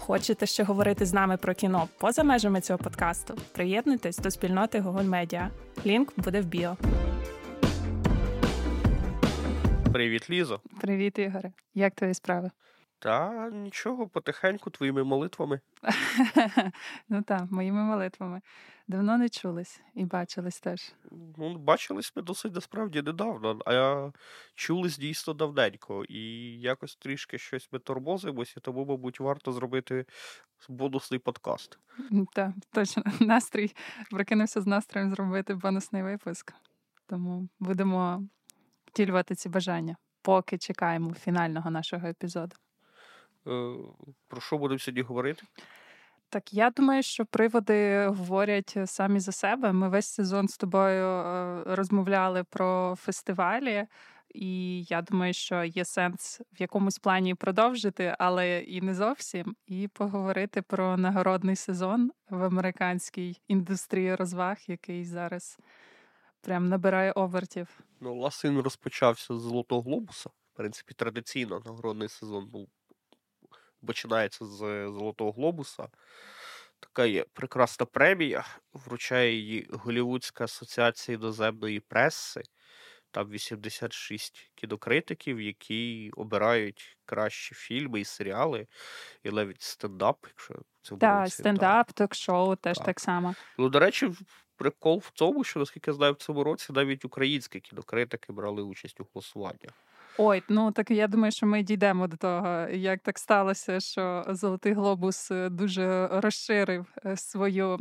Хочете ще говорити з нами про кіно поза межами цього подкасту? Приєднуйтесь до спільноти Google Media. Лінк буде в біо. Привіт, Лізо. Привіт, Ігоре. Як твої справи? Та нічого, потихеньку твоїми молитвами. ну так, моїми молитвами. Давно не чулись і бачились теж. Ну, бачились ми досить насправді недавно, а чулись дійсно давненько. І якось трішки щось ми тормозимося, тому, мабуть, варто зробити бонусний подкаст. Так, точно. Настрій прокинувся з настроєм зробити бонусний випуск. Тому будемо втілювати ці бажання, поки чекаємо фінального нашого епізоду. Е, про що будемо сьогодні говорити? Так, я думаю, що приводи говорять самі за себе. Ми весь сезон з тобою е, розмовляли про фестивалі, і я думаю, що є сенс в якомусь плані продовжити, але і не зовсім, і поговорити про нагородний сезон в американській індустрії розваг, який зараз прям набирає обертів. Ну, власне, він розпочався з Золотого Глобуса. В принципі, традиційно нагородний сезон був починається з Золотого Глобуса. Така є прекрасна премія. Вручає її Голівудська асоціація іноземної преси. Там 86 кінокритиків, які обирають кращі фільми і серіали, і навіть стендап, якщо це Так, стендап, ток-шоу теж так. так само. Ну, до речі, прикол в тому, що, наскільки я знаю, в цьому році навіть українські кінокритики брали участь у голосуванні. Ой, ну так я думаю, що ми дійдемо до того, як так сталося, що Золотий Глобус е, дуже розширив е, свою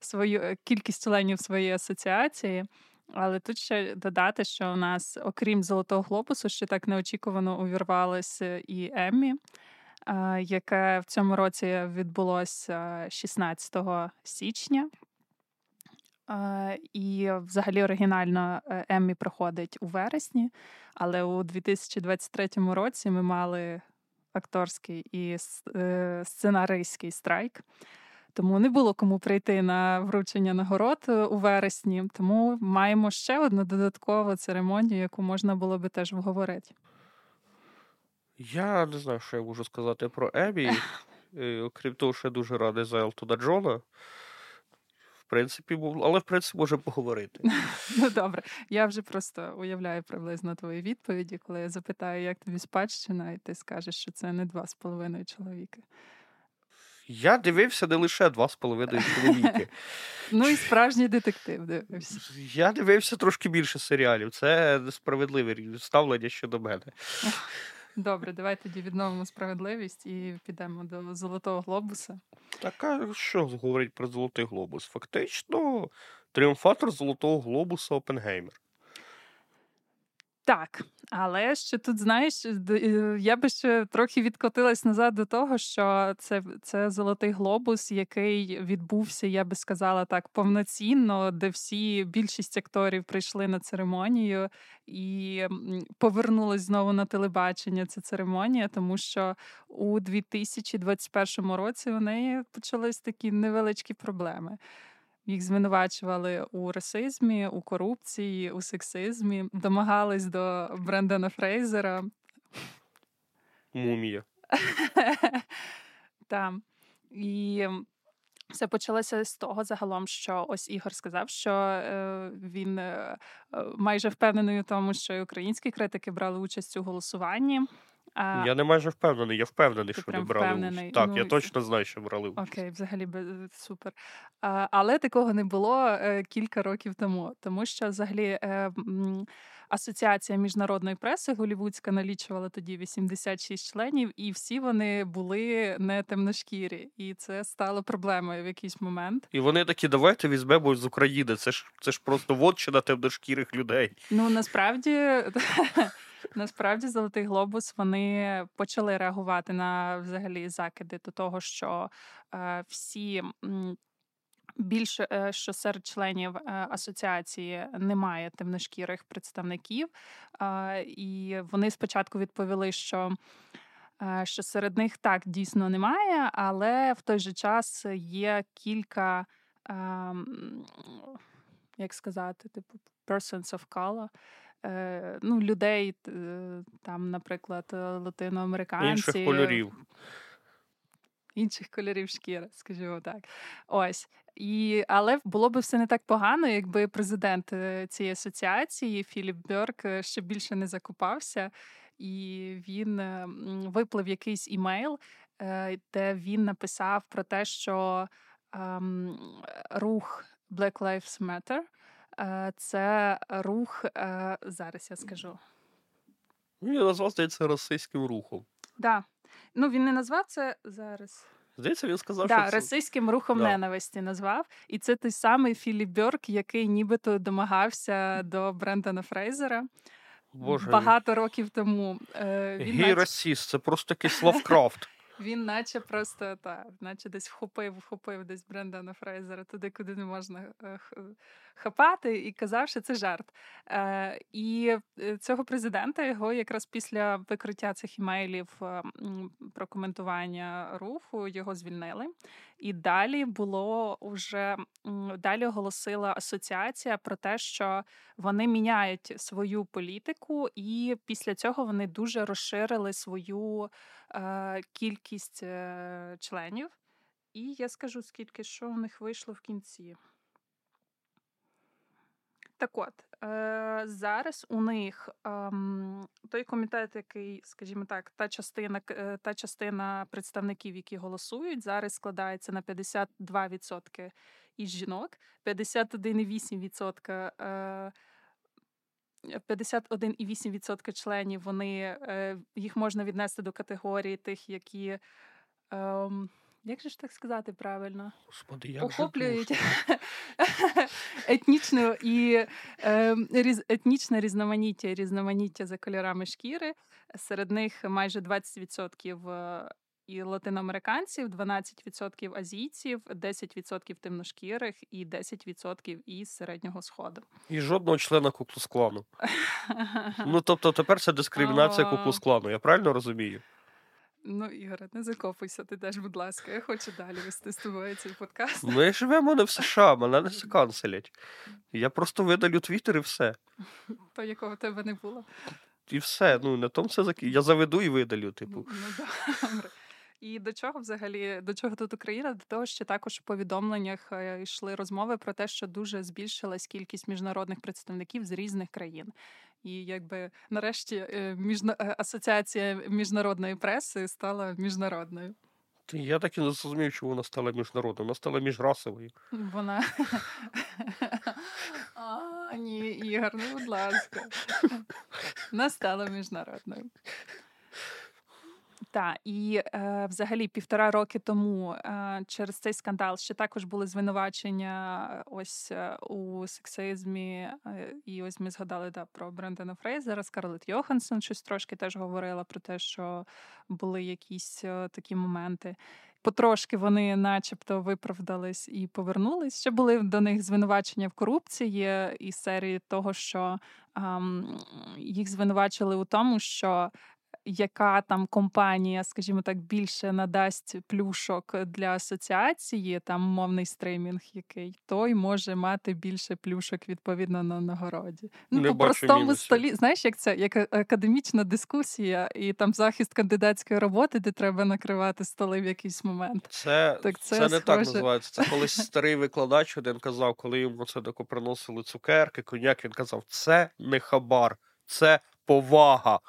свою е, кількість членів своєї асоціації. Але тут ще додати, що у нас, окрім Золотого Глобусу, ще так неочікувано увірвалося і Еммі, яке в цьому році відбулося 16 січня. І взагалі оригінально е, Еммі проходить у вересні, але у 2023 році ми мали акторський і е, сценаристський страйк. Тому не було кому прийти на вручення нагород е, у вересні. Тому маємо ще одну додаткову церемонію, яку можна було би теж обговорити. Я не знаю, що я можу сказати про Емі. Окрім того, що я дуже радий за Елтона Джона принципі, був, але в принципі можемо поговорити. Ну добре, я вже просто уявляю приблизно твої відповіді, коли я запитаю, як тобі спадщина, і ти скажеш, що це не два з половиною чоловіки. Я дивився не лише два з половиною чоловіки. Ну і справжній детектив дивився. Я дивився трошки більше серіалів. Це несправедливе ставлення щодо мене. Добре, давай тоді відновимо справедливість і підемо до Золотого Глобуса. Так, а що говорить про Золотий Глобус? Фактично, тріумфатор Золотого Глобуса Опенгеймер. Так, але ще тут, знаєш, е, я би ще трохи відкотилась назад до того, що це це золотий глобус, який відбувся, я би сказала так, повноцінно, де всі більшість акторів прийшли на церемонію і повернулись знову на телебачення. Ця церемонія, тому що у 2021 році у неї почались такі невеличкі проблеми. Їх звинувачували у расизмі, у корупції, у сексизмі, домагались до Брендана Фрейзера. Мумія. Там. І все почалося з того загалом, що ось Ігор сказав, що е, він е, майже впевнений у тому, що і українські критики брали участь у голосуванні. А... Я не майже впевнений, я впевнений, Ти що не брали впевнений. участь. Так, ну, я точно знаю, що брали участь. Окей, взагалі супер. А, Але такого не було е, кілька років тому, тому що взагалі. Е, Асоціація міжнародної преси голівудська налічувала тоді 86 членів, і всі вони були не темношкірі, і це стало проблемою в якийсь момент. І вони такі, давайте візьмемо з України. Це ж це ж просто вотчина темношкірих людей. Ну насправді Насправді, Золотий Глобус вони почали реагувати на взагалі закиди до того, що е, всі Більше е, що серед членів е, асоціації немає темношкірих представників, і вони спочатку відповіли, що що серед них так дійсно немає, але в той же час є кілька, ем, як сказати, типу persons of color, е, ну, людей, там, наприклад, латиноамериканці. Інших кольорів інших кольорів шкіри, скажімо так. Ось. І, Але було б все не так погано, якби президент е, цієї асоціації Філіп Бьорк е, ще більше не закупався, і він е, виплив якийсь імейл, де він написав про те, що ем, рух Black Lives Matter це рух. Зараз я скажу. Він назвав здається російським рухом. Да. Ну, він не назвав це зараз. Здається, він сказав, да, що це... російським рухом да. ненависті назвав. І це той самий Філіп Бьорк, який нібито домагався до Брендана Фрейзера Боже. багато років тому. Е, він Гей расіст, це просто якийсь Лавкрафт. Він, наче просто та, наче десь вхопив, вхопив десь Брендана Фрейзера туди, куди не можна е, хапати, і казав, що це жарт. Е, І е, цього президента його якраз після викриття цих імейлів е, про коментування руху його звільнили. І далі було вже далі оголосила асоціація про те, що вони міняють свою політику, і після цього вони дуже розширили свою е, кількість е, членів. І я скажу, скільки що у них вийшло в кінці. Так от, е, зараз у них той комітет, який, скажімо так, та частина е, та частина представників, які голосують, зараз складається на 52% із жінок, 51,8%. Е, 51,8% членів вони е, їх можна віднести до категорії тих, які. Е, як же ж так сказати правильно? Господи, як охоплюють етнічну і е, етнічне різноманіття різноманіття за кольорами шкіри. Серед них майже 20% е, і латиноамериканців, 12% азійців, 10% темношкірих і 10% із середнього сходу. І жодного члена куклус-клану. Ну тобто тепер це дискримінація куклус-клану, я правильно розумію? Ну, Ігоре, не закопуйся, ти теж, будь ласка, я хочу далі вести з тобою цей подкаст. Ми живемо не в США, мене не заканцелять. Я просто видалю твіттер і все. То якого в тебе не було. І все. Ну, на тому все зак... Я заведу і видалю, типу. Ну, добре. І до чого взагалі до чого тут Україна? До того, що також у повідомленнях е, йшли розмови про те, що дуже збільшилась кількість міжнародних представників з різних країн. І якби нарешті е, міжна... Е, асоціація міжнародної преси стала міжнародною. Я так і не зрозумів, чому вона стала міжнародною. Вона стала міжрасовою. Вона. А, Ні, Ігор, ну будь ласка. Вона стала міжнародною. Так, і е, взагалі півтора роки тому е, через цей скандал ще також були звинувачення ось е, у сексизмі. Е, і ось ми згадали да, про Брендана Фрейзера, Скарлетт Йоханссон щось трошки теж говорила про те, що були якісь е, такі моменти. Потрошки вони, начебто, виправдались і повернулись. Ще були до них звинувачення в корупції із серії того, що ем, їх звинувачили у тому, що яка там компанія, скажімо так, більше надасть плюшок для асоціації, там мовний стримінг, який той може мати більше плюшок відповідно на нагороді. Ну, Не по простому столі, знаєш, як це як академічна дискусія, і там захист кандидатської роботи, де треба накривати столи в якийсь момент. Це так це, це не схоже... так називається. Це колись старий викладач один казав, коли йому це тако приносили цукерки, коньяк, він казав: це не хабар, це повага.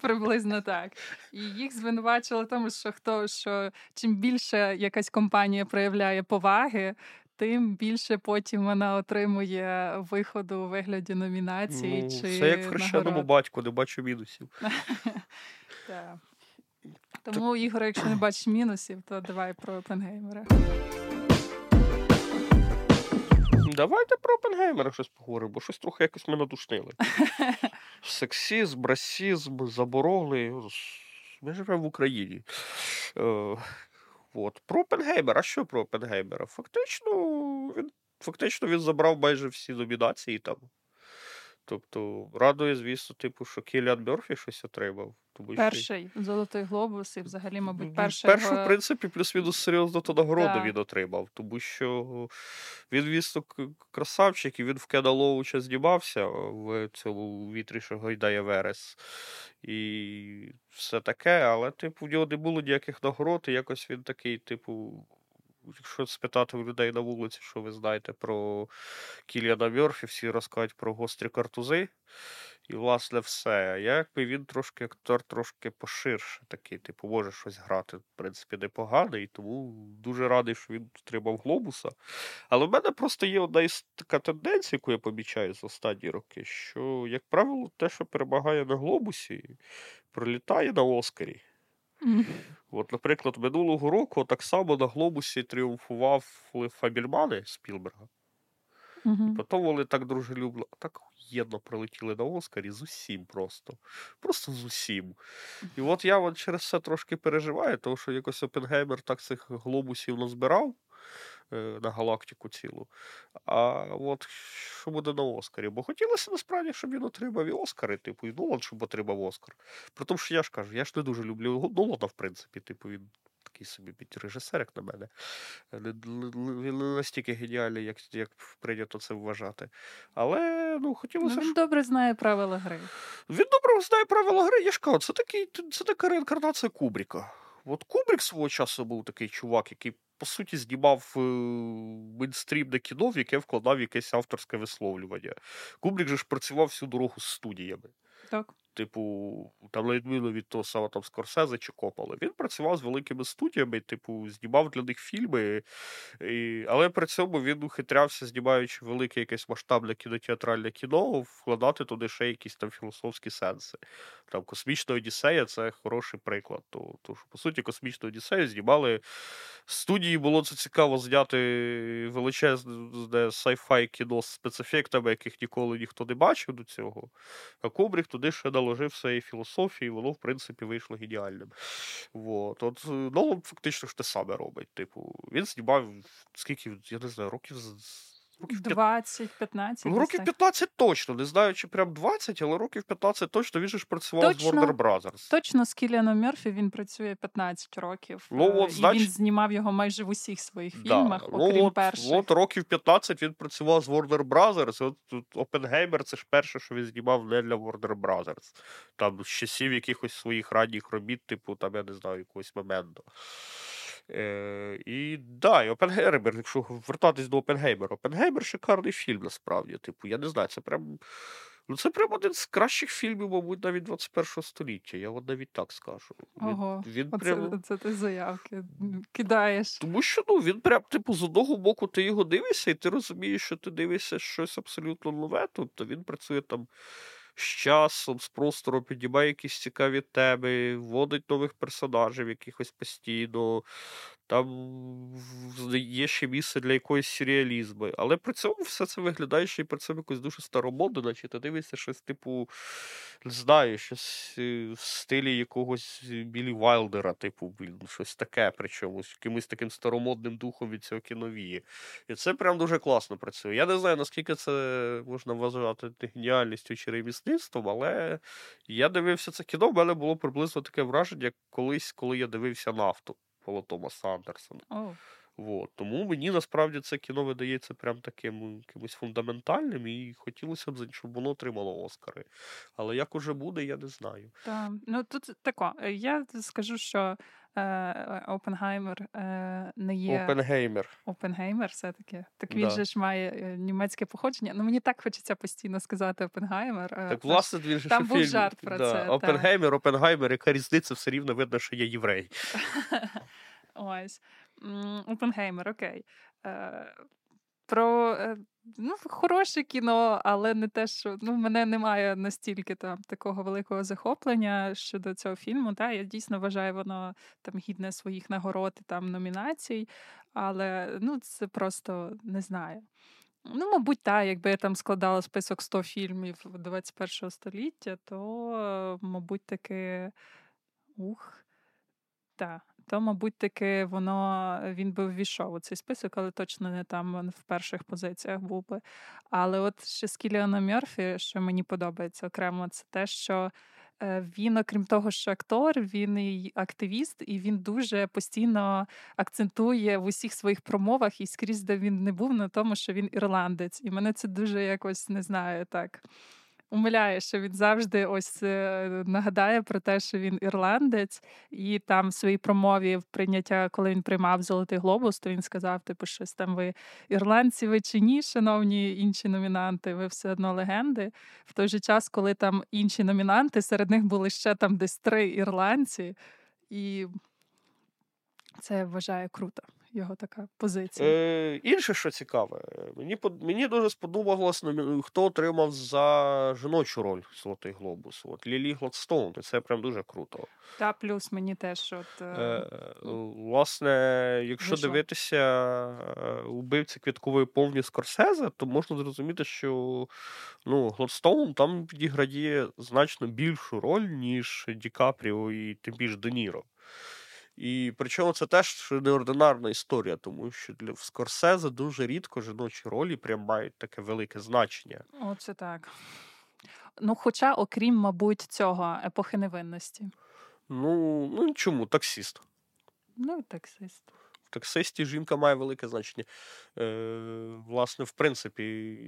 Приблизно так. І їх звинувачили тому, що хто що чим більше якась компанія проявляє поваги, тим більше потім вона отримує виходу у вигляді номінації. Ну, чи Це як в хрещеному батьку, не бачу мінусів. Тому, Ігор, якщо не бачиш мінусів, то давай про Опенгеймера. Давайте про Опенгеймера щось поговоримо, бо щось трохи якось ми надушнили. Сексізм, расізм, забороли. Ми живемо в Україні. Е, От. Про Опенгеймера. А що про Опенгеймера? Фактично, він фактично він забрав майже всі номінації там. Тобто, радує, звісно, типу, що Кіліан Мерфі щось отримав. Тому що... Перший золотий глобус, і взагалі, мабуть, перший. Першу, в принципі, плюс-мінус серйозно то нагороду Да. він отримав, тому що він, звісно, красавчик, і він в Кена Лоуча знімався в цьому вітрі, що гойдає Верес. І все таке, але, типу, в нього не було ніяких нагород, і якось він такий, типу. Якщо спитати у людей на вулиці, що ви знаєте про Кіліана Мьорфі, всі розкажуть про гострі картузи. І, власне, все. А якби він трошки актор трошки поширше, такий, типу, може щось грати, в принципі, непоганий, тому дуже радий, що він отримав глобуса. Але в мене просто є одна із така тенденція, яку я помічаю за останні роки, що, як правило, те, що перемагає на глобусі, пролітає на Оскарі. От, наприклад, минулого року так само на глобусі тріумфував Фабільмани Спілберга. Мгм. Потім вони так дружелюбно, так єдно прилетіли на Оскарі з усім просто. Просто з усім. І от я от через це трошки переживаю, тому що якось Опенгеймер так цих глобусів назбирав на галактику цілу. А от що буде на Оскарі? Бо хотілося насправді, щоб він отримав і Оскари, типу, і Нолан, щоб отримав Оскар. При тому, що я ж кажу, я ж не дуже люблю Нолана, в принципі, типу, він. Такий собі режисер, як на мене. Не- не- Він не настільки геніальний, як, як прийнято це вважати. Але ну, Ну, хотілося. він ж- добре знає правила гри. Він добре знає правила гри. Я ж кажу, це такий, це така реінкарнація Кубріка. От Кубрік свого часу був такий чувак, який, по суті, знімав е, мейнстрімне кіно, в яке вкладав якесь авторське висловлювання. Кубрік же ж працював всю дорогу з студіями. Так. Типу, там на відміну від того самого там Скорсезе чи Копполи. Він працював з великими студіями, типу, знімав для них фільми, і... але при цьому він ухитрявся, знімаючи велике якесь масштабне кінотеатральне кіно, вкладати туди ще якісь там філософські сенси. Там Космічна Одіссея це хороший приклад. То, то що, по суті, Космічну Одіссею знімали. Студії було це цікаво зняти величезне sci-fi кіно з спецефектами, яких ніколи ніхто не бачив до цього. А Кубрік туди ще наложив своєї філософії, воно, в принципі, вийшло геніальним. Вот. От е, Нолан фактично ж те саме робить. Типу, він знімав скільки, я не знаю, років років 20-15. Ну, років 15 точно. Не знаю, чи прям 20, але років 15 точно. Він же ж працював Точно. з Warner Brothers. Точно з Кіліаном Мерфі він працює 15 років. Ну, от, і значить- він знімав його майже в усіх своїх Да. фільмах, Ну, окрім от, перших. От років 15 він працював з Warner Brothers. От тут Опенгеймер це ж перше, що він знімав не для Warner Brothers. Там з часів якихось своїх ранніх робіт, типу, там, я не знаю, якогось моменту. Е, і да, і Опенгеймер, якщо вертатись до Опенгеймера, Опенгеймер шикарний фільм, насправді. Типу, я не знаю, це прям. Ну, це прям один з кращих фільмів, мабуть, навіть 21 століття. Я от навіть так скажу. Він, Ого, він Оце, прям... це ти заявки кидаєш. Тому що ну, він прям, типу, з одного боку ти його дивишся, і ти розумієш, що ти дивишся щось абсолютно нове. Тобто він працює там з часом, з простору підіймає якісь цікаві теми, вводить нових персонажів якихось постійно. Там є ще місце для якоїсь сюрреалізму. Але при цьому все це виглядає ще й при цьому якось дуже старомодно, наче ти дивишся щось, типу, не знаю, щось е, в стилі якогось Білі Вайлдера, типу, блін, щось таке, причому з якимось таким старомодним духом від цього кіновії. І це прям дуже класно працює. Я не знаю, наскільки це можна вважати геніальністю чи ремісництвом, але я дивився це кіно, в мене було приблизно таке враження, як колись, коли я дивився нафту. Пола Томаса Андерсона. О, Вот. Тому мені насправді це кіно видається прям таким якимось фундаментальним, і хотілося б, щоб воно отримало Оскари. Але як уже буде, я не знаю. та. Ну тут тако. Я скажу, що е, Опенгеймер е, не є Опенгеймер. Опенгеймер, все-таки. Так він Да. же ж має е, німецьке походження. Ну мені так хочеться постійно сказати Опенгеймер. е, Так, власне, він же там був фільм. жарт про да. це, так. Опенгеймер, Опенгеймер, яка різниця, все рівно видно, що я єврей. Ось. Опенгеймер, окей. Е, Про е, ну, хороше кіно, але не те, що ну, мене немає настільки там такого великого захоплення щодо цього фільму. Та, я дійсно вважаю, воно там гідне своїх нагород і там номінацій, але ну, це просто не знаю. Ну, мабуть, так, якби я там складала список 100 фільмів 21 століття, то, е, мабуть, таки ух. Так, то, мабуть, таки воно він би ввійшов у цей список, але точно не там в перших позиціях був би. Але от ще з Кіліаном Мьорфі, що мені подобається окремо, це те, що. Е, він, окрім того, що актор, він і активіст, і він дуже постійно акцентує в усіх своїх промовах і скрізь, де він не був, на тому, що він ірландець. І мене це дуже якось не знаю так умиляє, що він завжди ось е, нагадає про те, що він ірландець, і там в своїй промові в прийняття, коли він приймав Золотий глобус, то він сказав: типу, щось там ви ірландці, ви чи ні, шановні інші номінанти, ви все одно легенди. В той же час, коли там інші номінанти, серед них були ще там десь три ірландці, і це я вважаю круто його така позиція. Е, Інше, що цікаве, мені мені дуже сподобалось, хто отримав за жіночу роль Золотий Глобус. От Лілі Гладстоун, це прям дуже круто. Та плюс мені теж. от... Е, е Власне, якщо вийшло. дивитися е, убивці квіткової повні Скорсезе, то можна зрозуміти, що ну, Гладстоун там відіграє значно більшу роль, ніж Ді Капріо і тим більш Де Ніро. І причому це теж неординарна історія, тому що для Скорсезе дуже рідко жіночі ролі прям мають таке велике значення. Оце так. Ну, хоча, окрім, мабуть, цього епохи невинності. Ну, ну чому? Таксіст. Ну, таксист. В таксисті жінка має велике значення. Е, Власне, в принципі,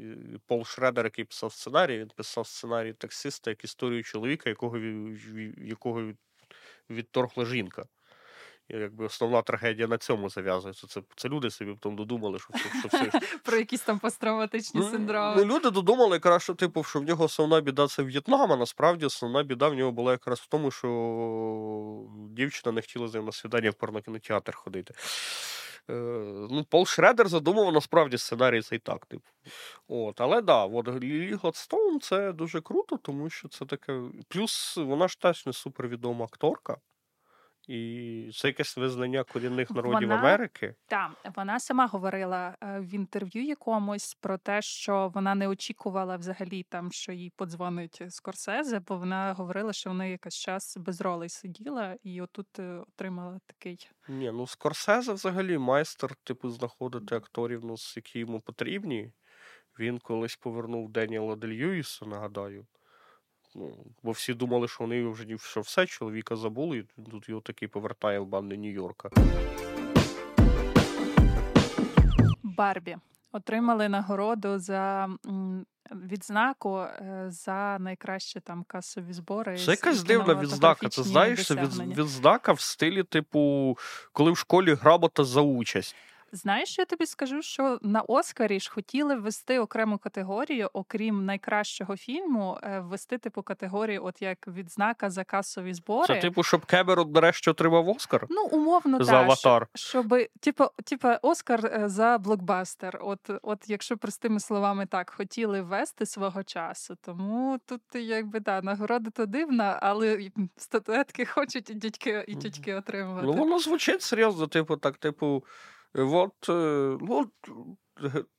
Пол Шредер, який писав сценарій, він писав сценарій таксиста як історію чоловіка, якого якого відторгла жінка якби основна трагедія на цьому зав'язується. Це це люди собі потім додумали, що що все про якісь там посттравматичні ну, синдроми. Ну, люди додумали якраз, що типу, що в нього основна біда це В'єтнам, а насправді основна біда в нього була якраз в тому, що дівчина не хотіла з ним на свідання в порнокінотеатр ходити. Е, ну, Пол Шредер задумав насправді сценарій цей так. Типу. От, Але да, от Лілі Гладстоун це дуже круто, тому що це таке. Плюс вона ж теж не супервідома акторка. І це якесь визнання корінних народів вона, Америки. Так, вона сама говорила е, в інтерв'ю якомусь про те, що вона не очікувала взагалі там, що їй подзвонить Скорсезе, бо вона говорила, що вона якийсь час без ролей сиділа, і отут е, отримала такий. Ні, ну Скорсезе взагалі майстер, типу, знаходити акторів, ну, які йому потрібні. Він колись повернув Деніела Дель Льюіса, нагадаю. Ну, Бо всі думали, що вони вже що все, чоловіка забули, і тут його таки повертає в банди Нью-Йорка. Барбі отримали нагороду за відзнаку е, за найкраще там касові збори. Це якась дивна відзнака. Це знаєш, відзнака в стилі, типу, коли в школі грамота за участь. Знаєш, я тобі скажу, що на Оскарі ж хотіли ввести окрему категорію, окрім найкращого фільму, е, ввести типу категорію, от як відзнака за касові збори. Це типу, щоб Кемерон нарешті отримав Оскар? Ну, умовно, за та, аватар. Щоб, типу, типу, Оскар е, за блокбастер. От, от якщо простими словами так хотіли ввести свого часу, тому тут якби да, нагорода то дивна, але статуетки хочуть і дядьки і тітьки отримувати. Ну воно звучить серйозно, типу, так, типу. Вот, от,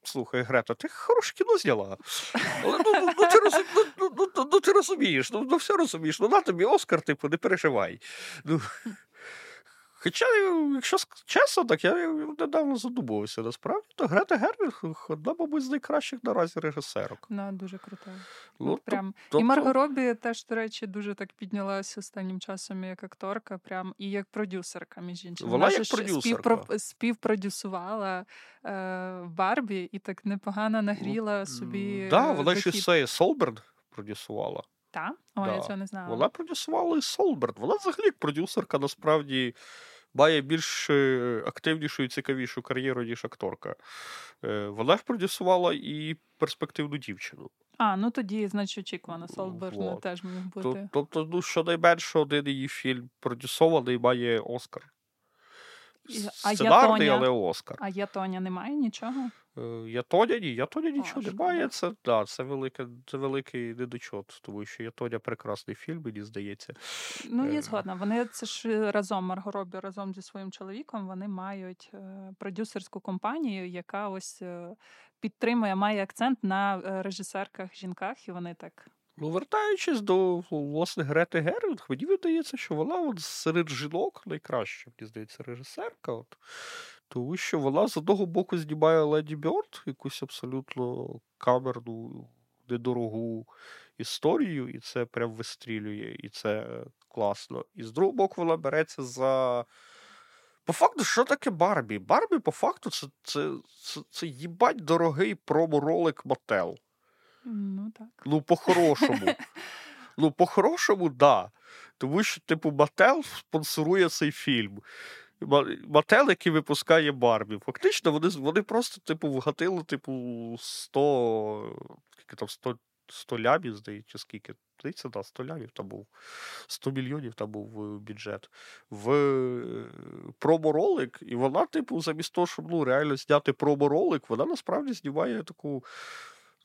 Слухай, Грета, ти хороше кіно зняла. Але ну, ну, ну, ти розум, ну, ну, ну, ну, ти розумієш, ну, ну все розумієш, ну на тобі Оскар, типу, не переживай. Ну, Хоча, якщо чесно, так я недавно задумувався. Насправді, то Грета Гервінг одна, мабуть, з найкращих наразі режисерок. Ну, дуже крута. Ну, прям. То, І Марго Робі теж, до речі, дуже так піднялася останнім часом як акторка, прям і як продюсерка, між іншим. Вона, Вона як продюсерка. Співпро... співпродюсувала е, Барбі і так непогано нагріла собі. Так, да, вона ще це Солберн продюсувала. Так? О, да. я цього не знала. Вона продюсувала і Солберн. Вона взагалі як продюсерка насправді має більш е, активнішу і цікавішу кар'єру, ніж акторка. Е, вона ж продюсувала і перспективну дівчину. А, ну тоді, значить, очікувано, Солберна вот. теж міг бути. Тобто, ну, щонайменше один її фільм продюсований має Оскар. Сценарний, але Оскар. А я Тоня немає нічого? Е, Ятоня ні, Ятоня нічого немає. Це да, це, велике, це великий недочот, тому що Ятоня прекрасний фільм, мені здається. Ну, є е. згодна. Вони це ж разом Марго Робі разом зі своїм чоловіком вони мають е, продюсерську компанію, яка ось підтримує, має акцент на режисерках жінках, і вони так Ну, вертаючись до власне Грети Гервінг, мені видається, що вона от серед жінок найкраща, мені здається, режисерка. От. Тому що вона з одного боку знімає Леді Бьорд, якусь абсолютно камерну, недорогу історію, і це прям вистрілює, і це класно. І з другого боку, вона береться за. По факту, що таке Барбі? Барбі, по факту, це це, це, це їбать дорогий промо-ролик Мотел. Ну, так. Ну, по-хорошому. Ну, по-хорошому, да. Тому що, типу, Мател спонсорує цей фільм. Мател, який випускає Барбі. Фактично, вони вони просто, типу, вгатили, типу, 100. Скільки там 100 100 лямів, здається, скільки. Здається, да, 100 лямів там був. 100 мільйонів там був е, бюджет. В е, промо-ролик, і вона, типу, замість того, щоб ну, реально зняти промо-ролик, вона насправді знімає таку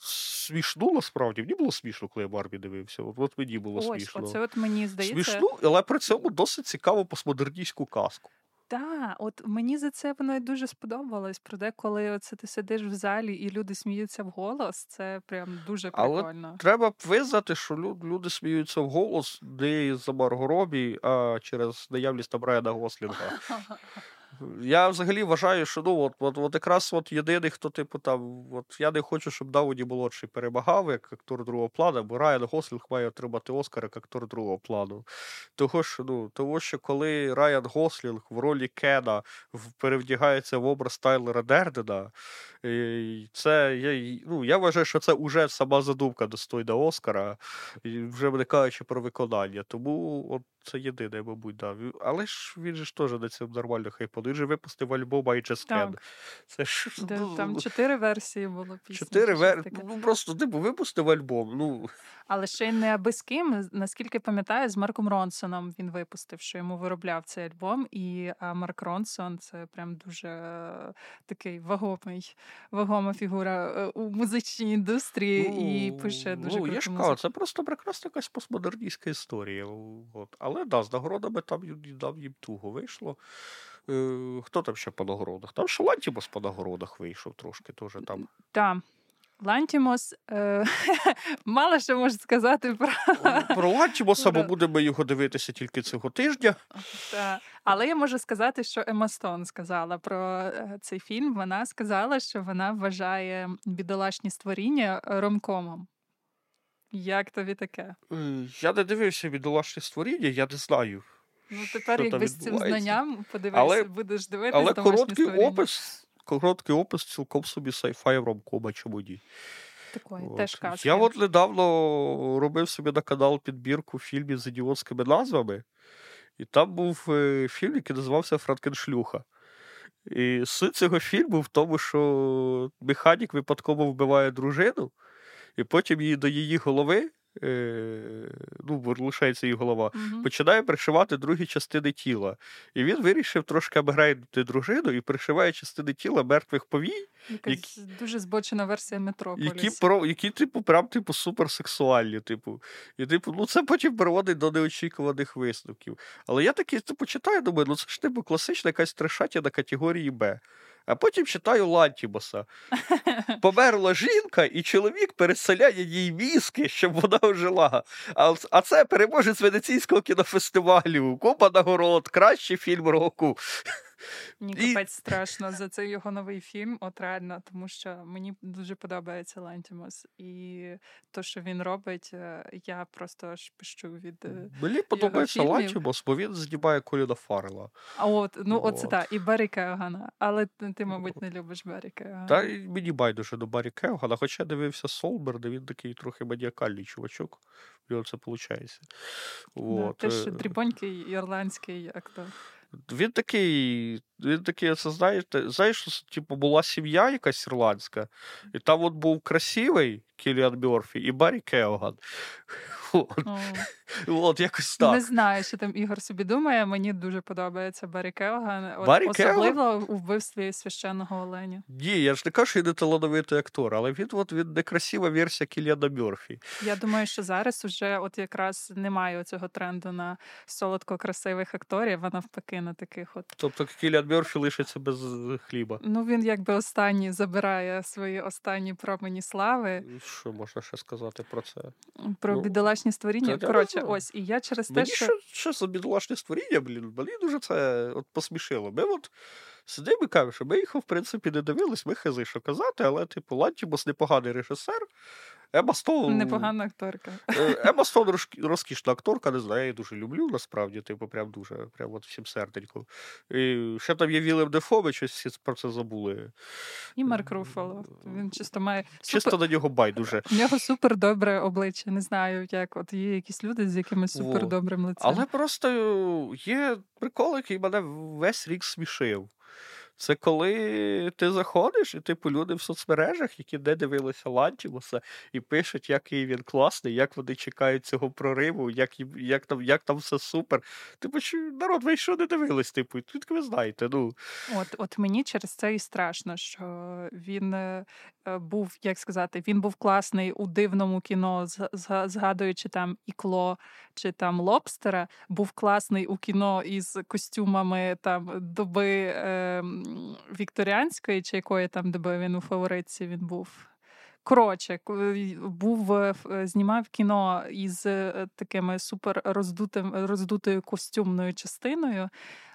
смішну, насправді. Мені було смішно, коли я Барбі дивився. От, от мені було Ось, смішно. Оце от мені здається. Смішну, але при цьому досить цікаву постмодерністську казку. Так, от мені за це воно й дуже сподобалось. Про де, коли оце ти сидиш в залі і люди сміються в голос, це прям дуже прикольно. Але треба б визнати, що люди сміються в голос не за Марго Робі, а через наявність там Райана Гослінга. Я взагалі вважаю, що ну от от, от якраз от єдиний, хто типу там, от я не хочу, щоб Дауді молодший перемагав як актор другого плану, бо Райан Гослінг має отримати Оскар як актор другого плану. Того що ну, того, що коли Райан Гослінг в ролі Кена перевдягається в образ Тайлера Дердена, це я ну, я вважаю, що це вже сама задумка достойна Оскара, вже не кажучи про виконання. Тому от це єдине, мабуть, да. Але ж він же ж теж на цьому нормально хайпонує. Він же випустив альбом I Just Can. Це ж, Де, ну, Там чотири версії було пісні. Чотири версії. Ну просто типу випустив альбом. ну... Але ще й не аби з ким, наскільки пам'ятаю, з Марком Ронсоном він випустив, що йому виробляв цей альбом. І Марк Ронсон це прям дуже е, такий вагомий, вагома фігура е, у музичній індустрії ну, і пише дуже ну, я ж кажу, Це просто прекрасна якась постмодерністська історія. От. Але да, з нагородами там їм, їм туго вийшло. Е, Хто там ще по нагородах? Там ще Лантімос по нагородах вийшов трошки. теж там. Так. Лантімос е- мало що можу сказати про Про Лантімоса, бо будемо його дивитися тільки цього тижня. Та. Але я можу сказати, що Ема Стон сказала про е, цей фільм. Вона сказала, що вона вважає бідолашні створіння ромкомом. Як тобі таке? Я не дивився бідолашні створіння, я не знаю. Ну, тепер, якби з цим знанням подивися, але, будеш дивитися. Але короткий створіння. опис, короткий опис цілком собі sci-fi ромком, чому ні. Такої, от. теж казки. Я от недавно робив собі на канал підбірку фільмів з ідіотськими назвами, і там був е, фільм, який називався Франкеншлюха. І суть цього фільму в тому, що механік випадково вбиває дружину, і потім її до її голови е, ну, лишається її голова, угу. починає пришивати другі частини тіла. І він вирішив трошки обгрейдити дружину і пришиває частини тіла мертвих повій. Якась які, дуже збочена версія метрополіс. Які, про, які типу, прям типу, суперсексуальні. Типу. І типу, ну це потім приводить до неочікуваних висновків. Але я такий типу, читаю, думаю, ну це ж типу класична якась трешатя на категорії Б. А потім читаю Лантімоса. Померла жінка, і чоловік переселяє їй мізки, щоб вона ожила. А а це переможець Венеційського кінофестивалю, купа нагород, кращий фільм року. Мені і... страшно за цей його новий фільм, от реально, тому що мені дуже подобається Лантімос. І то, що він робить, е, я просто аж пищу від. Е, мені подобається Лантімос, бо він знімає Коліна Фаррела. А от, ну от. оце так, і Баррі Кеогана. Але ти, мабуть, не любиш Баррі Кеогана. Та мені байдуже до Баррі Кеогана, хоча я дивився Солтберн, де він такий трохи маніакальний чувачок. Це виходить. Да, Теж е, дрібонький ірландський актор. Він такий, він такий, це знаєте, знаєш, типу, була сім'я якась ірландська, і там от був красивий Кіліан Мьорфі і Баррі Кеоган. От, От якось так. Не знаю, що там Ігор собі думає. Мені дуже подобається Баррі Кеоган, от, Баррі особливо Кеоган? у вбивстві священного оленя. Ні, я ж не кажу, що він не талановитий актор, але він от він некрасива версія Кіліана Мьорфі. Я думаю, що зараз уже от якраз немає цього тренду на солодко красивих акторів, а навпаки на таких от. Тобто Кіліан Мьорфі лишиться без хліба. Ну він якби останній забирає свої останні промені слави Що можна ще сказати про це? про Ну, бідолашні створіння. та Коротше, ось і я через те, Мені що що, за бідолашне створіння, блін, мені дуже це от посмішило. Ми от сидимо і кажемо, що ми їх, в принципі, не дивились, ми хз, що казати, але, типу, Лантімос непоганий режисер. Ема Стоун... непогана акторка. Е, Ема Стоун розкішна акторка, не знаю, я її дуже люблю, насправді, типу, прям дуже, прям от всім серденько. І ще там є Вілем Дефо, ми щось всі про це забули. І Марк Руфало. Він чисто має Чисто супер... на нього байдуже. У нього супер добре обличчя. Не знаю, як от є якісь люди з якимось Во. супер добрим лицем. Але просто є прикол, який мене весь рік смішив. Це коли ти заходиш, і типу люди в соцмережах, які не дивилися Лантімуса, і пишуть, який він класний, як вони чекають цього прориву, як, як, там, як там все супер. Типу, що народ, ви що не дивились? Типу, тут ви знаєте. ну. От, от мені через це і страшно, що він е, е, був, як сказати, він був класний у дивному кіно, згадуючи там ікло чи там лобстера, був класний у кіно із костюмами там доби е, вікторіанської, чи якої там доби він у фаворитці він був. Коротше, був е, е, знімав кіно із е, такими супер роздутим, роздутою костюмною частиною.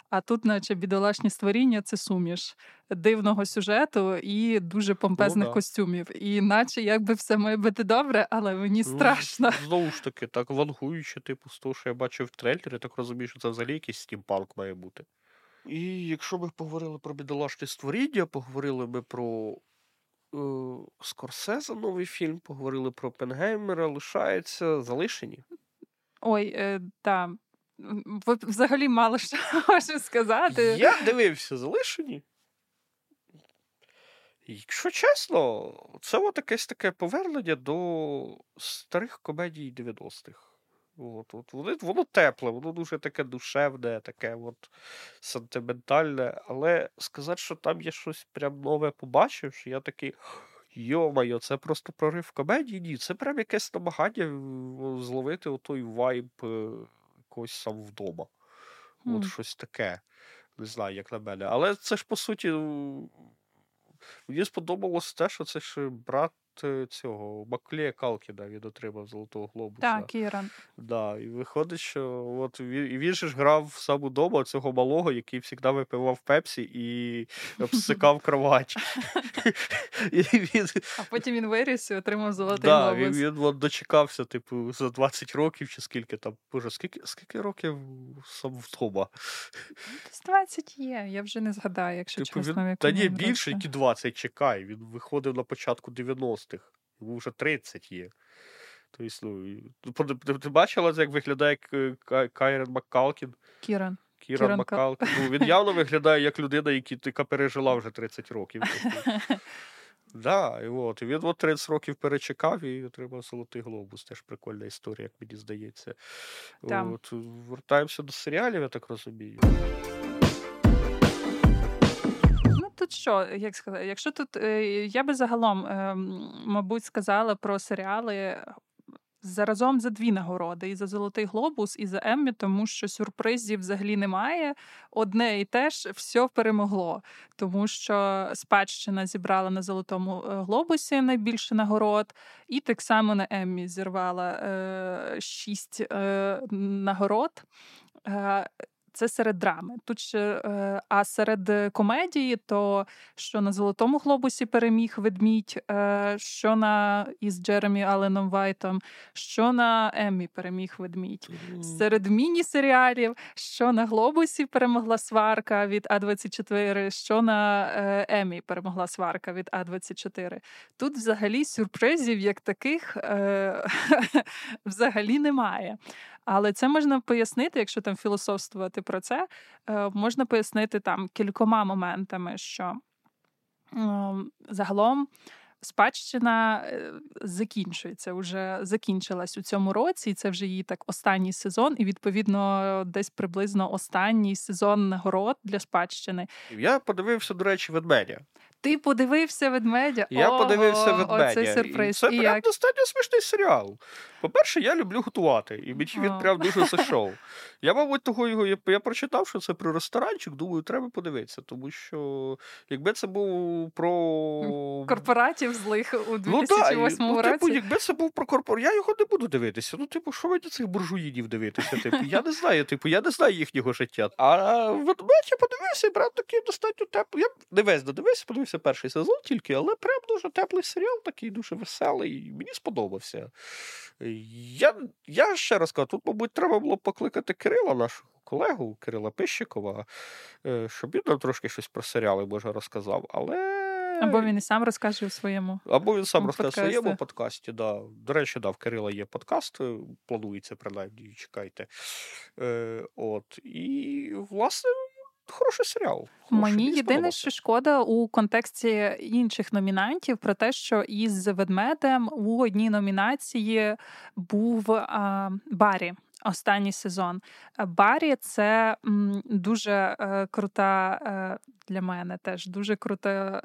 А тут, наче бідолашні створіння, це суміш дивного сюжету і дуже помпезних да. костюмів. І наче якби все має бути добре, але мені Ну, страшно. Знову ж таки, так вангуючи, типу, з того, що я бачив в трейлері, так розумію, що це взагалі якийсь стімпанк має бути. І якщо ми поговорили про бідолашне створіння, поговорили ми про е, Скорсезе новий фільм, поговорили про Пенгеймера, лишається залишені. Ой, е, та. Взагалі мало що можу сказати. Я дивився залишені. Якщо чесно, це от якесь таке повернення до старих комедій 90-х. От, от, воно, воно тепле, воно дуже таке душевне, таке от сентиментальне. Але сказати, що там є щось прям нове побачивши, я такий. Йо-майо, це просто прорив комедії? Ні, це прям якесь намагання зловити отой вайб е, якогось сам вдома. От щось таке. Не знаю, як на мене. Але це ж по суті. Мені сподобалось те, що це ж брат е, цього Маклея Калкіна, він отримав Золотого Глобуса. Так, Кіран. Да, і виходить, що от він, він же ж грав сам удома цього малого, який завжди випивав пепсі і обсикав кровать. І він, А потім він виріс і отримав золотий да, він, глобус. він от дочекався, типу, за 20 років чи скільки там. Боже, скільки, скільки років сам вдома? Десь 20 є, я вже не згадаю, якщо Типу, чесно. він, та ні, більше, які 20 чекай. Він виходив на початку 90-х. Йому вже 30 є. Тобто, ну, ти, ти бачила, як виглядає Ка- Кайрен Маккалкін? Кіран. Кіран Кіран Маккалкін. Ну, він явно виглядає як людина, яка пережила вже 30 років. Тобто, Да, і от. І він от 30 років перечекав і отримав Золотий Глобус. Теж прикольна історія, як мені здається. Там. От, вертаємося до серіалів, я так розумію. Тут що, як сказати, якщо тут е, я би загалом, ем, мабуть, сказала про серіали заразом за дві нагороди: і за Золотий Глобус, і за Еммі, тому що сюрпризів взагалі немає. Одне і те ж все перемогло, тому що спадщина зібрала на Золотому е, Глобусі найбільше нагород, і так само на Еммі зірвала е, шість е, нагород. Це серед драми. Тут ще, е, а серед комедії, то що на Золотому глобусі переміг ведмідь, е, що на із Джеремі Алленом Вайтом, що на Еммі переміг ведмідь. Серед міні-серіалів, що на глобусі перемогла сварка від А24, що на е, Еммі перемогла сварка від А24. Тут взагалі сюрпризів як таких взагалі немає. Але це можна пояснити, якщо там філософствувати про це, е, можна пояснити там кількома моментами, що загалом спадщина е, закінчується, вже закінчилась у цьому році, і це вже її так останній сезон, і відповідно десь приблизно останній сезон нагород для спадщини. Я подивився, до речі, ведмедя. Ти подивився ведмедя? Я Ого, подивився ведмедя. Оце сюрприз. І це І прям як? достатньо смішний серіал. По-перше, я люблю готувати, і мені він прям дуже зайшов. Я, мабуть, того його я, я прочитав, що це про ресторанчик. Думаю, треба подивитися, тому що якби це був про корпоратів злих у Ну, так, 2008 ну, типу, якби це був про корпор, я його не буду дивитися. Ну, типу, що мені цих буржуїнів дивитися? Типу, я не знаю, типу, я не знаю їхнього життя. А ведмедь я подивився, і прям такий достатньо теплий. Я не весь додивився, подивився перший сезон тільки, але прям дуже теплий серіал, такий дуже веселий. Мені сподобався. Я, я ще раз кажу, тут, мабуть, треба було покликати Кирила, нашого колегу, Кирила Пищикова, е, щоб він нам трошки щось про серіали, може, розказав. Але. Або він і сам розкаже у своєму. Або він сам розкаже подкасти. своєму подкасті. Да. До речі, да, в Кирила є подкаст, е, планується принаймні, чекайте. Е, от. І, власне, хороший серіал. Хороший, Мені єдине, що шкода у контексті інших номінантів про те, що із ведмедем у одній номінації був а, Барі. Останній сезон. Е, Барі це дуже е, крута е, для мене теж дуже крута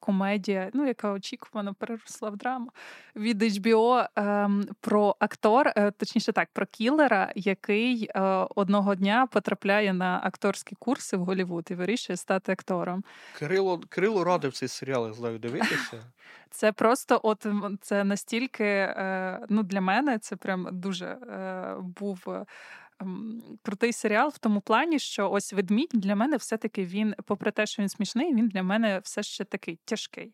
комедія, ну яка очікувано переросла в драму від HBO ем, про актор, точніше так, про кілера, який одного дня потрапляє на акторські курси в Голлівуд і вирішує стати актором. Кирило, Кирило радив цей серіал, я знаю, дивитися. Це просто, от це настільки ну для мене це прям дуже був. Е, м, Крутий серіал в тому плані, що ось ведмідь для мене все-таки він, попри те, що він смішний, він для мене все ще такий тяжкий.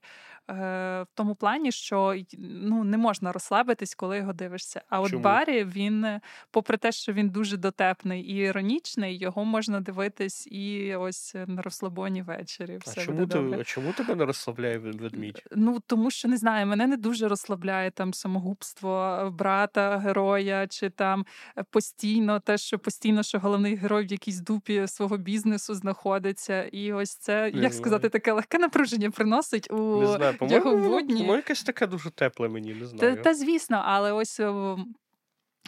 Е, в тому плані, що ну, не можна розслабитись, коли його дивишся. А от Чому? Барі, він, е, попри те, що він дуже дотепний і іронічний, його можна дивитись і ось на розслабоні ввечері. А Все чому, ти, добре. а чому тебе не розслабляє ведмідь? Ну тому що не знаю, мене не дуже розслабляє там самогубство брата героя, чи там е, постійно те, що постійно, що головний герой в якійсь дупі свого бізнесу знаходиться, і ось це як сказати, таке легке напруження приносить у Не знаю, його будні. воно якесь таке дуже тепле мені, не Та, знаю. та звісно, але ось. е,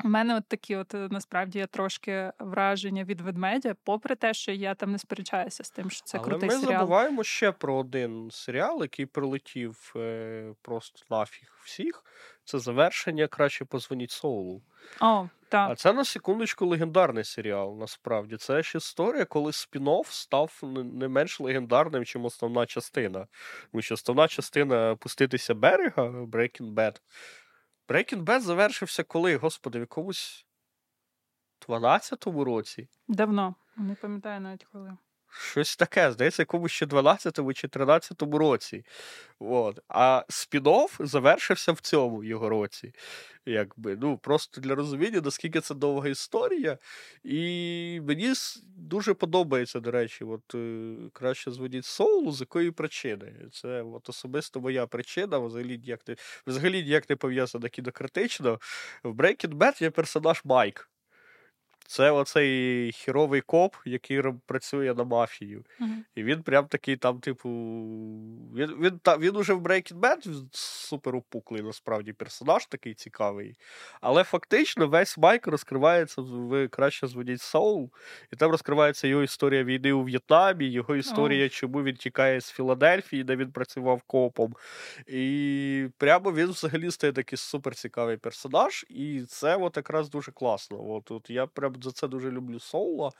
У мене от такі, от е, насправді є трошки враження від ведмедя, попри те, що я там не сперечаюся з тим, що це Але крутий ми серіал. забуваємо ще про один серіал, який прилетів е, просто нафіг всіх. Це завершення краще позвоніть Соулу. О, так. А це на секундочку легендарний серіал. Насправді це ж історія, коли спін-офф став не- менш легендарним, чим основна частина. Тому що основна частина пуститися берега Breaking Bad. Breaking Bad завершився коли, господи, в якомусь 12-му році. Давно. Не пам'ятаю навіть коли. Щось таке, здається, якомусь ще 12-му чи 13-му році. От. А спін-офф завершився в цьому його році. Якби, ну, просто для розуміння, наскільки це довга історія. І мені дуже подобається, до речі, от, е, краще зводіть Соулу, з якої причини. Це от, особисто моя причина, взагалі ніяк не, взагалі ніяк не пов'язана кінокритично. В Breaking Bad є персонаж Майк. Це оцей хіровий коп, який працює на мафію. Мгм. І він прям такий там, типу. Він, він, та, він уже в Breaking Bad супер опуклий, насправді, персонаж такий цікавий. Але фактично весь Майк розкривається в в краще зводіть Соул, і там розкривається його історія війни у В'єтнамі, його історія, чому він тікає з Філадельфії, де він працював копом. І прямо він взагалі стає такий супер цікавий персонаж, і це от якраз дуже класно. От, от я прям за це дуже люблю Соула.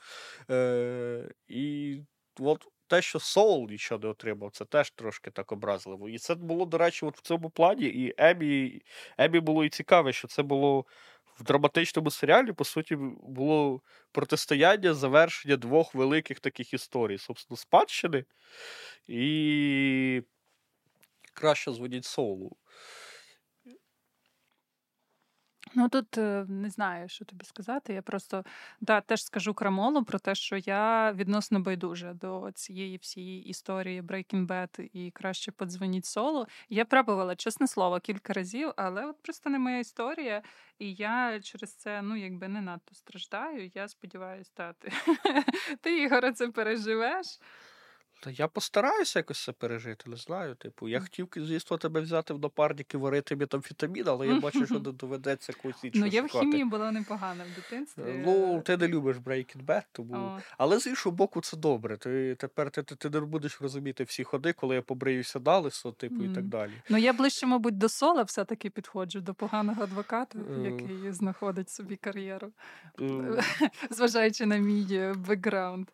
Е, і от те, що Соул нічого не отримав, це теж трошки так образливо. І це було, до речі, от в цьому плані. І Емі, Емі було і цікаве, що це було в драматичному серіалі, по суті, було протистояння завершення двох великих таких історій: собственно, спадщини і краще зводіть Соулу. Ну тут е, не знаю, що тобі сказати. Я просто да, теж скажу крамолу про те, що я відносно байдужа до цієї всієї історії Breaking Bad і краще подзвоніть соло. Я пробувала, чесне слово, кілька разів, але от просто не моя історія, і я через це ну якби не надто страждаю. Я сподіваюся, та ти Ігоре, це переживеш. Та я постараюся якось це пережити, не знаю. Типу, я хотів, звісно, тебе взяти в напарники, варити метамфетамін, але я бачу, що не доведеться якусь іншу Ну, я в хімії була непогана в дитинстві. Ну, ти не любиш Breaking Bad, тому. Але з іншого боку, це добре. Ти тепер ти, ти, не будеш розуміти всі ходи, коли я побриюся на лисо, типу, і так далі. Ну, я ближче, мабуть, до сола все-таки підходжу, до поганого адвоката, Е. який знаходить собі кар'єру, Е, зважаючи на мій е, бекграунд.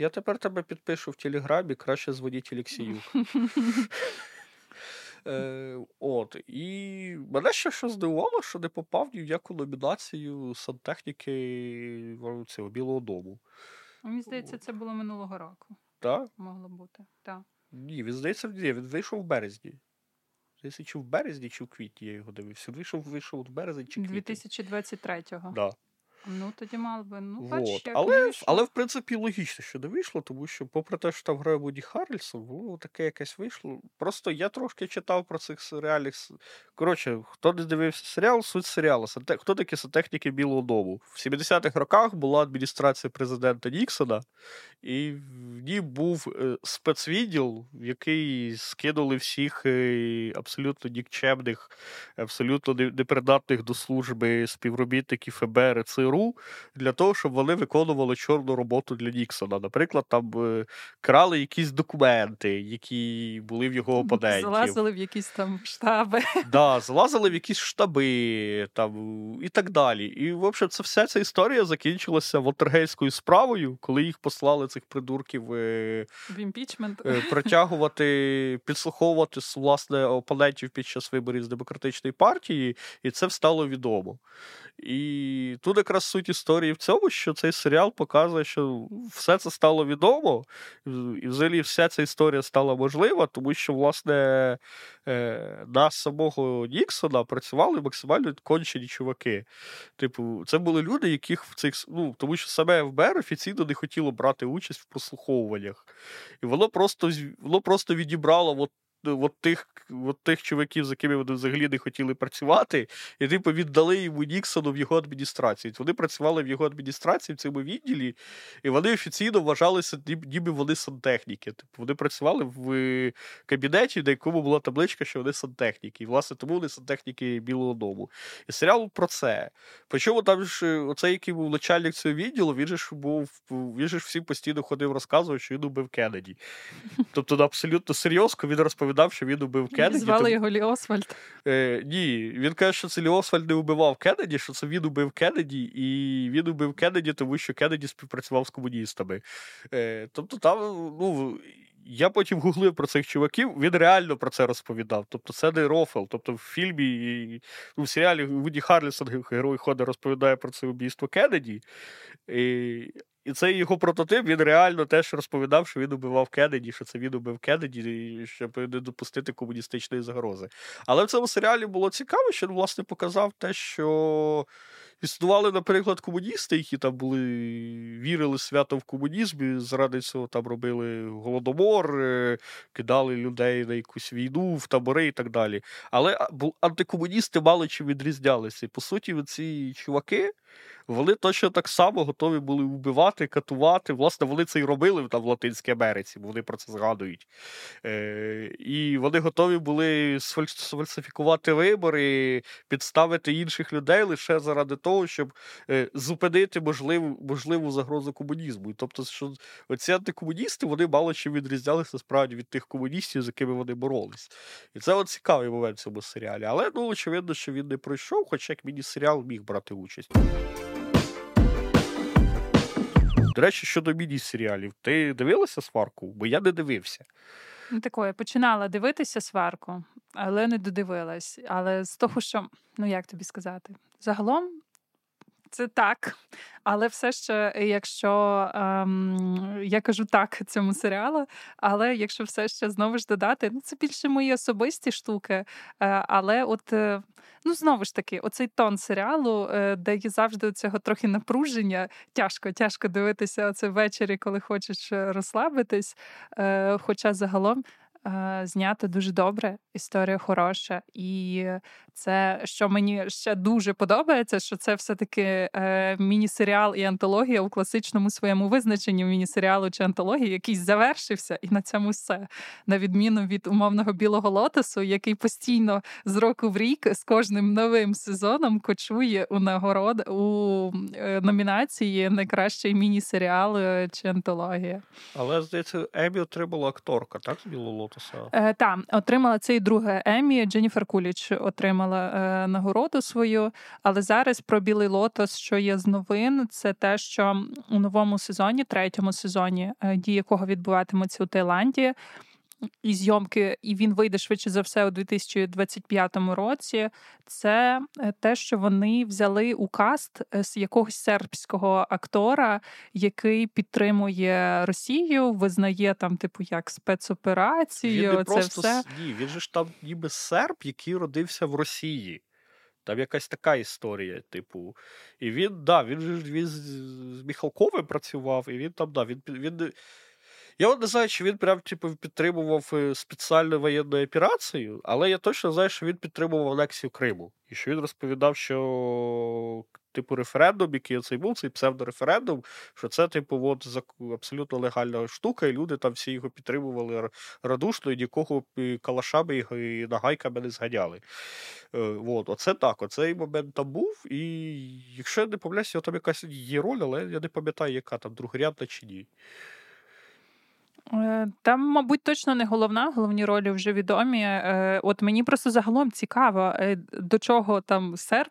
Я тепер тебе підпишу в Телеграмі, краще дзвоніть Олексію. Е, от, і мене ще що здивувало, що не попав ні в яку номінацію сантехніки цього Білого Дому. Мені здається, це було минулого року. Так? Могло бути. Так. Ні, він здається, ні, він вийшов в березні. Здається, чи в березні, чи в квітні я його дивився. Він вийшов, вийшов в березень чи квітні. 2023-го. Да. Ну, тоді мало би. Ну, Вот. бач, як Але, вийшло. але, в принципі, логічно, що не вийшло, тому що, попри те, що там грає Вуді Харрельсон, воно таке якесь вийшло. Просто я трошки читав про цих серіалів. Коротше, хто не дивився серіал, суть серіалу. Хто такі сантехніки Білого Дому? В 70-х роках була адміністрація президента Ніксона, і в ній був е, спецвідділ, в який скинули всіх е, абсолютно нікчемних, абсолютно непридатних до служби співробітників ФБР і ЦРУ для того, щоб вони виконували чорну роботу для Ніксона. Наприклад, там е, крали якісь документи, які були в його опонентів. Залазили в якісь там штаби. Да, залазили в якісь штаби там, і так далі. І, в общем, це вся ця історія закінчилася Вотергейською справою, коли їх послали цих придурків е, В імпічмент. е, притягувати, підслуховувати власне опонентів під час виборів з демократичної партії, і це стало відомо. І тут якраз суть історії в цьому, що цей серіал показує, що все це стало відомо, і взагалі вся ця історія стала можлива, тому що, власне, е, на самого Ніксона працювали максимально кончені чуваки. Типу, це були люди, яких в цих ну, тому що саме ФБР офіційно не хотіло брати участь в прослуховуваннях. І воно просто воно просто відібрало от, от, тих, от тих чуваків, з якими вони взагалі не хотіли працювати, і типу віддали йому Ніксону в його адміністрації. Вони працювали в його адміністрації в цьому відділі, і вони офіційно вважалися, ніби вони сантехніки. Типу, вони працювали в е, кабінеті, на якому була табличка, що вони сантехніки. І, власне, тому вони сантехніки Білого Дому. І серіал про це. Причому там ж е, оцей, який був начальник цього відділу, він же ж був він же ж всім постійно ходив, розказував, що він убив Кеннеді. Тобто, абсолютно серйозно він розповідав, що він убив Кеннеді. Звали тому- його Лі Освальд. Е, ні, він каже, що це Лі Освальд не убивав Кеннеді, що це він убив Кеннеді, і він убив Кеннеді, тому що Кеннеді співпрацював з комуністами. Е, тобто там, ну. Я потім гуглив про цих чуваків, він реально про це розповідав. Тобто це не рофл. Тобто в фільмі, і- ну, в серіалі Вуді Харрельсон, герой ходить, розповідає про це убійство Кеннеді. І, і цей його прототип він реально теж розповідав, що він убивав Кеннеді, що це він убив Кеннеді, щоб не допустити комуністичної загрози. Але в цьому серіалі було цікаво, що він, власне, показав те, що існували, наприклад, комуністи, які там були, вірили свято в комунізм, і заради цього там робили голодомор, е, кидали людей на якусь війну, в табори і так далі. Але антикомуністи мало чим відрізнялися. І, по суті, ці чуваки. Вони точно так само готові були вбивати, катувати. Власне, вони це й робили там в Латинській Америці, бо вони про це згадують. Е, і вони готові були сфаль- сфальсифікувати вибори, підставити інших людей лише заради того, щоб е, зупинити можливу, можливу загрозу комунізму. Тобто, що оці антикомуністи вони мало чим відрізнялися справді від тих комуністів, з якими вони боролись. І це от цікавий момент в цьому серіалі. Але ну, очевидно, що він не пройшов, хоча як міні-серіал міг брати участь. До речі, щодо міні-серіалів, ти дивилася сварку? Бо я не дивився. Ну, такое, починала дивитися сварку, але не додивилась. Але з того, що, ну як тобі сказати, загалом це так. Але все ще, якщо ем, я кажу так цьому серіалу, але якщо все ще знову ж додати, ну це більше мої особисті штуки. Е, але от, е, ну знову ж таки, оцей тон серіалу, е, де є завжди цього трохи напруження, тяжко, тяжко дивитися оце ввечері, коли хочеш е, розслабитись. Е, хоча загалом. Е, знято дуже добре, історія хороша, і це, що мені ще дуже подобається, що це все-таки е, міні-серіал і антологія у класичному своєму визначенні міні-серіалу чи антології, який завершився, і на цьому все. На відміну від умовного білого лотосу, який постійно з року в рік з кожним новим сезоном кочує у нагород у е, номінації найкращий міні-серіал чи антологія. Але здається, Емі отримала акторка, так? з білого лотоса? Е, Так, отримала це і друге Емі. Дженніфер Куліч отримала е, нагороду свою. Але зараз про білий лотос, що є з новин, це те, що у новому сезоні, третьому сезоні, е, дії якого відбуватимуться у Таїланді. І зйомки, і він вийде швидше за все у 2025 році. Це е, те, що вони взяли у каст е, з якогось сербського актора, який підтримує Росію, визнає там, типу, як спецоперацію. Він це просто все. ні, він же ж там ніби серб, який родився в Росії. Там якась така історія, типу. І він, да, він він з, з Міхалковим працював, і він там, да, він, він. Я от не знаю, чи він прям типу, підтримував е, спеціальну воєнну операцію, але я точно знаю, що він підтримував анексію Криму. І що він розповідав, що типу референдум, який цей був, цей псевдореферендум, що це, типу, от абсолютно легальна штука, і люди там всі його підтримували радушно, і нікого калашами і нагайками не зганяли. Е, от, Оце так, оцей момент там був. І якщо я не помиляюся, там якась є роль, але я не пам'ятаю, яка там другорядна чи ні. Е, там, мабуть, точно не головна, головні ролі вже відомі. Е, от мені просто загалом цікаво, е, до чого там серб,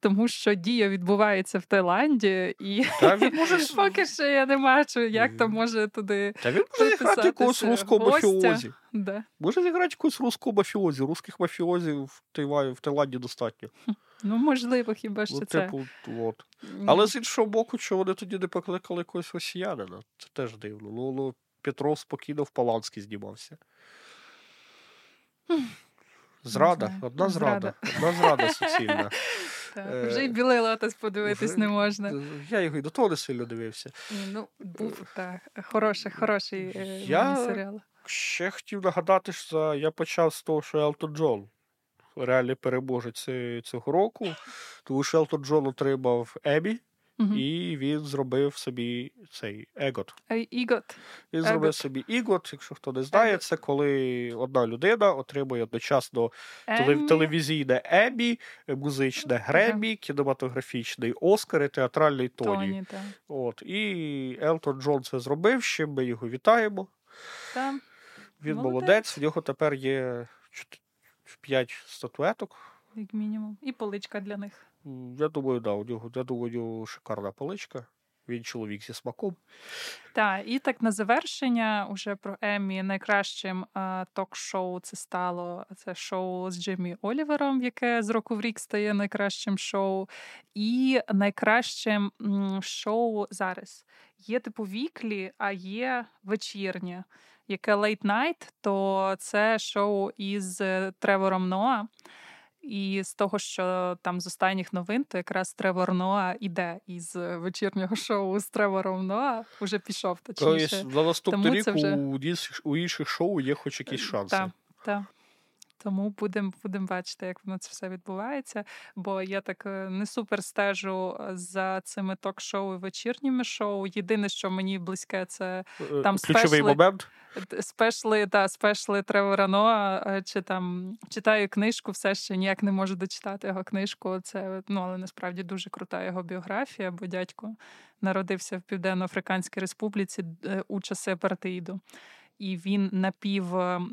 тому що дія відбувається в Таїланді, і може... поки що я не бачу, як там може туди. Та він може зіграти якогось руського мафіозі. Да. Може зіграти якогось руського мафіозі. Русських мафіозів в Таїланді, в Таїланді достатньо. Ну, можливо, хіба що ну, це. Типу, от. Але з іншого боку, що вони тоді не покликали якогось росіянина. Це теж дивно. Ну, ну Петров спокійно в Паланській знімався. Зрада, одна зрада, одна зрада суцільна. Так, Вже й білий лотос подивитись вже, не можна. Я його і до того не сильно дивився. Ну, був так. Хороший, хороший я серіал. Ще хотів нагадати, що я почав з того, що Елтон Джон реальний переможець цього року. Тому що Елтон Джон отримав Емі. І він зробив собі цей егот. Ігот. Він Егот. зробив собі ігот. Якщо хто не знає, Егот. це коли одна людина отримує одночасно Емі. телевізійне Емі, музичне Гремі, кінематографічний Оскар і театральний Тоні. Тоні От. І Елтон Джон це зробив. Ще ми його вітаємо. Та. Він молодець. молодець. В нього тепер є 5 статуеток. Як мінімум. І поличка для них. Я думаю, да, у нього, я думаю, у нього шикарна поличка. Він чоловік зі смаком. Так, і так на завершення уже про Еммі найкращим а, ток-шоу це стало це шоу з Джиммі Олівером, яке з року в рік стає найкращим шоу. І найкращим м, шоу зараз є типу віклі, а є вечірнє. Яке Night, то це шоу із е, Тревором Ноа. І з того, що там з останніх новин, то якраз Тревор Ноа іде із вечірнього шоу з Тревором Ноа, вже пішов точніше. Тобто на наступний рік вже... у, у інших шоу є хоч якісь шанси. Так, так. Тому будемо будем бачити, як воно це все відбувається. Бо я так е, не супер стежу е, за цими ток-шоу і вечірніми шоу. Єдине, що мені близьке, це е, там ключовий спешли, момент. Спешли та спешли Тревора Ноа, чи там читаю книжку, все ще ніяк не можу дочитати його книжку. Це ну але насправді дуже крута його біографія, бо дядько народився в Південно-Африканській Республіці у часи апартеїду і він напів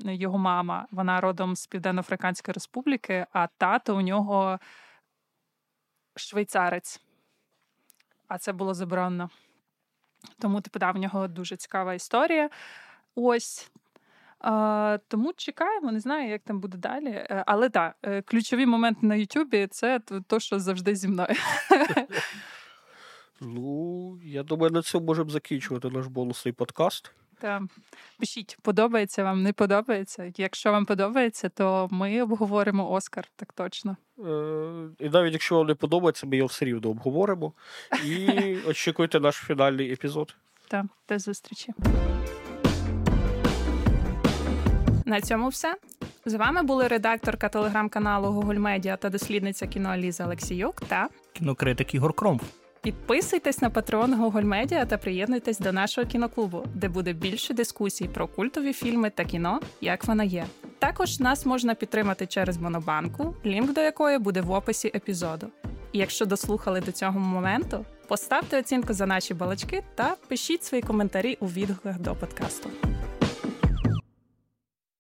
його мама. Вона родом з Південно-Африканської Республіки, а тато у нього швейцарець. А це було заборонено. Тому типу, да, в нього дуже цікава історія. Ось. А, Тому чекаємо, не знаю, як там буде далі. Е, але так, да, е, ключові моменти на Ютубі це то, що завжди зі мною. Ну, я думаю, на цьому можемо закінчувати наш бонусний подкаст. Пишіть, подобається вам, не подобається. Якщо вам подобається, то ми обговоримо Оскар, так точно. Е, І навіть якщо вам не подобається, ми його все рівно обговоримо. І очікуйте наш фінальний епізод. Так, до зустрічі. На цьому все. З вами були редакторка телеграм-каналу Google Media та дослідниця кіно Ліза Олексіюк та кінокритик Ігор Кромф. Підписуйтесь на патрон Google Media та приєднуйтесь до нашого кіноклубу, де буде більше дискусій про культові фільми та кіно, як вона є. Також нас можна підтримати через Монобанку, лінк до якої буде в описі епізоду. І якщо дослухали до цього моменту, поставте оцінку за наші балачки та пишіть свої коментарі у відгуках до подкасту.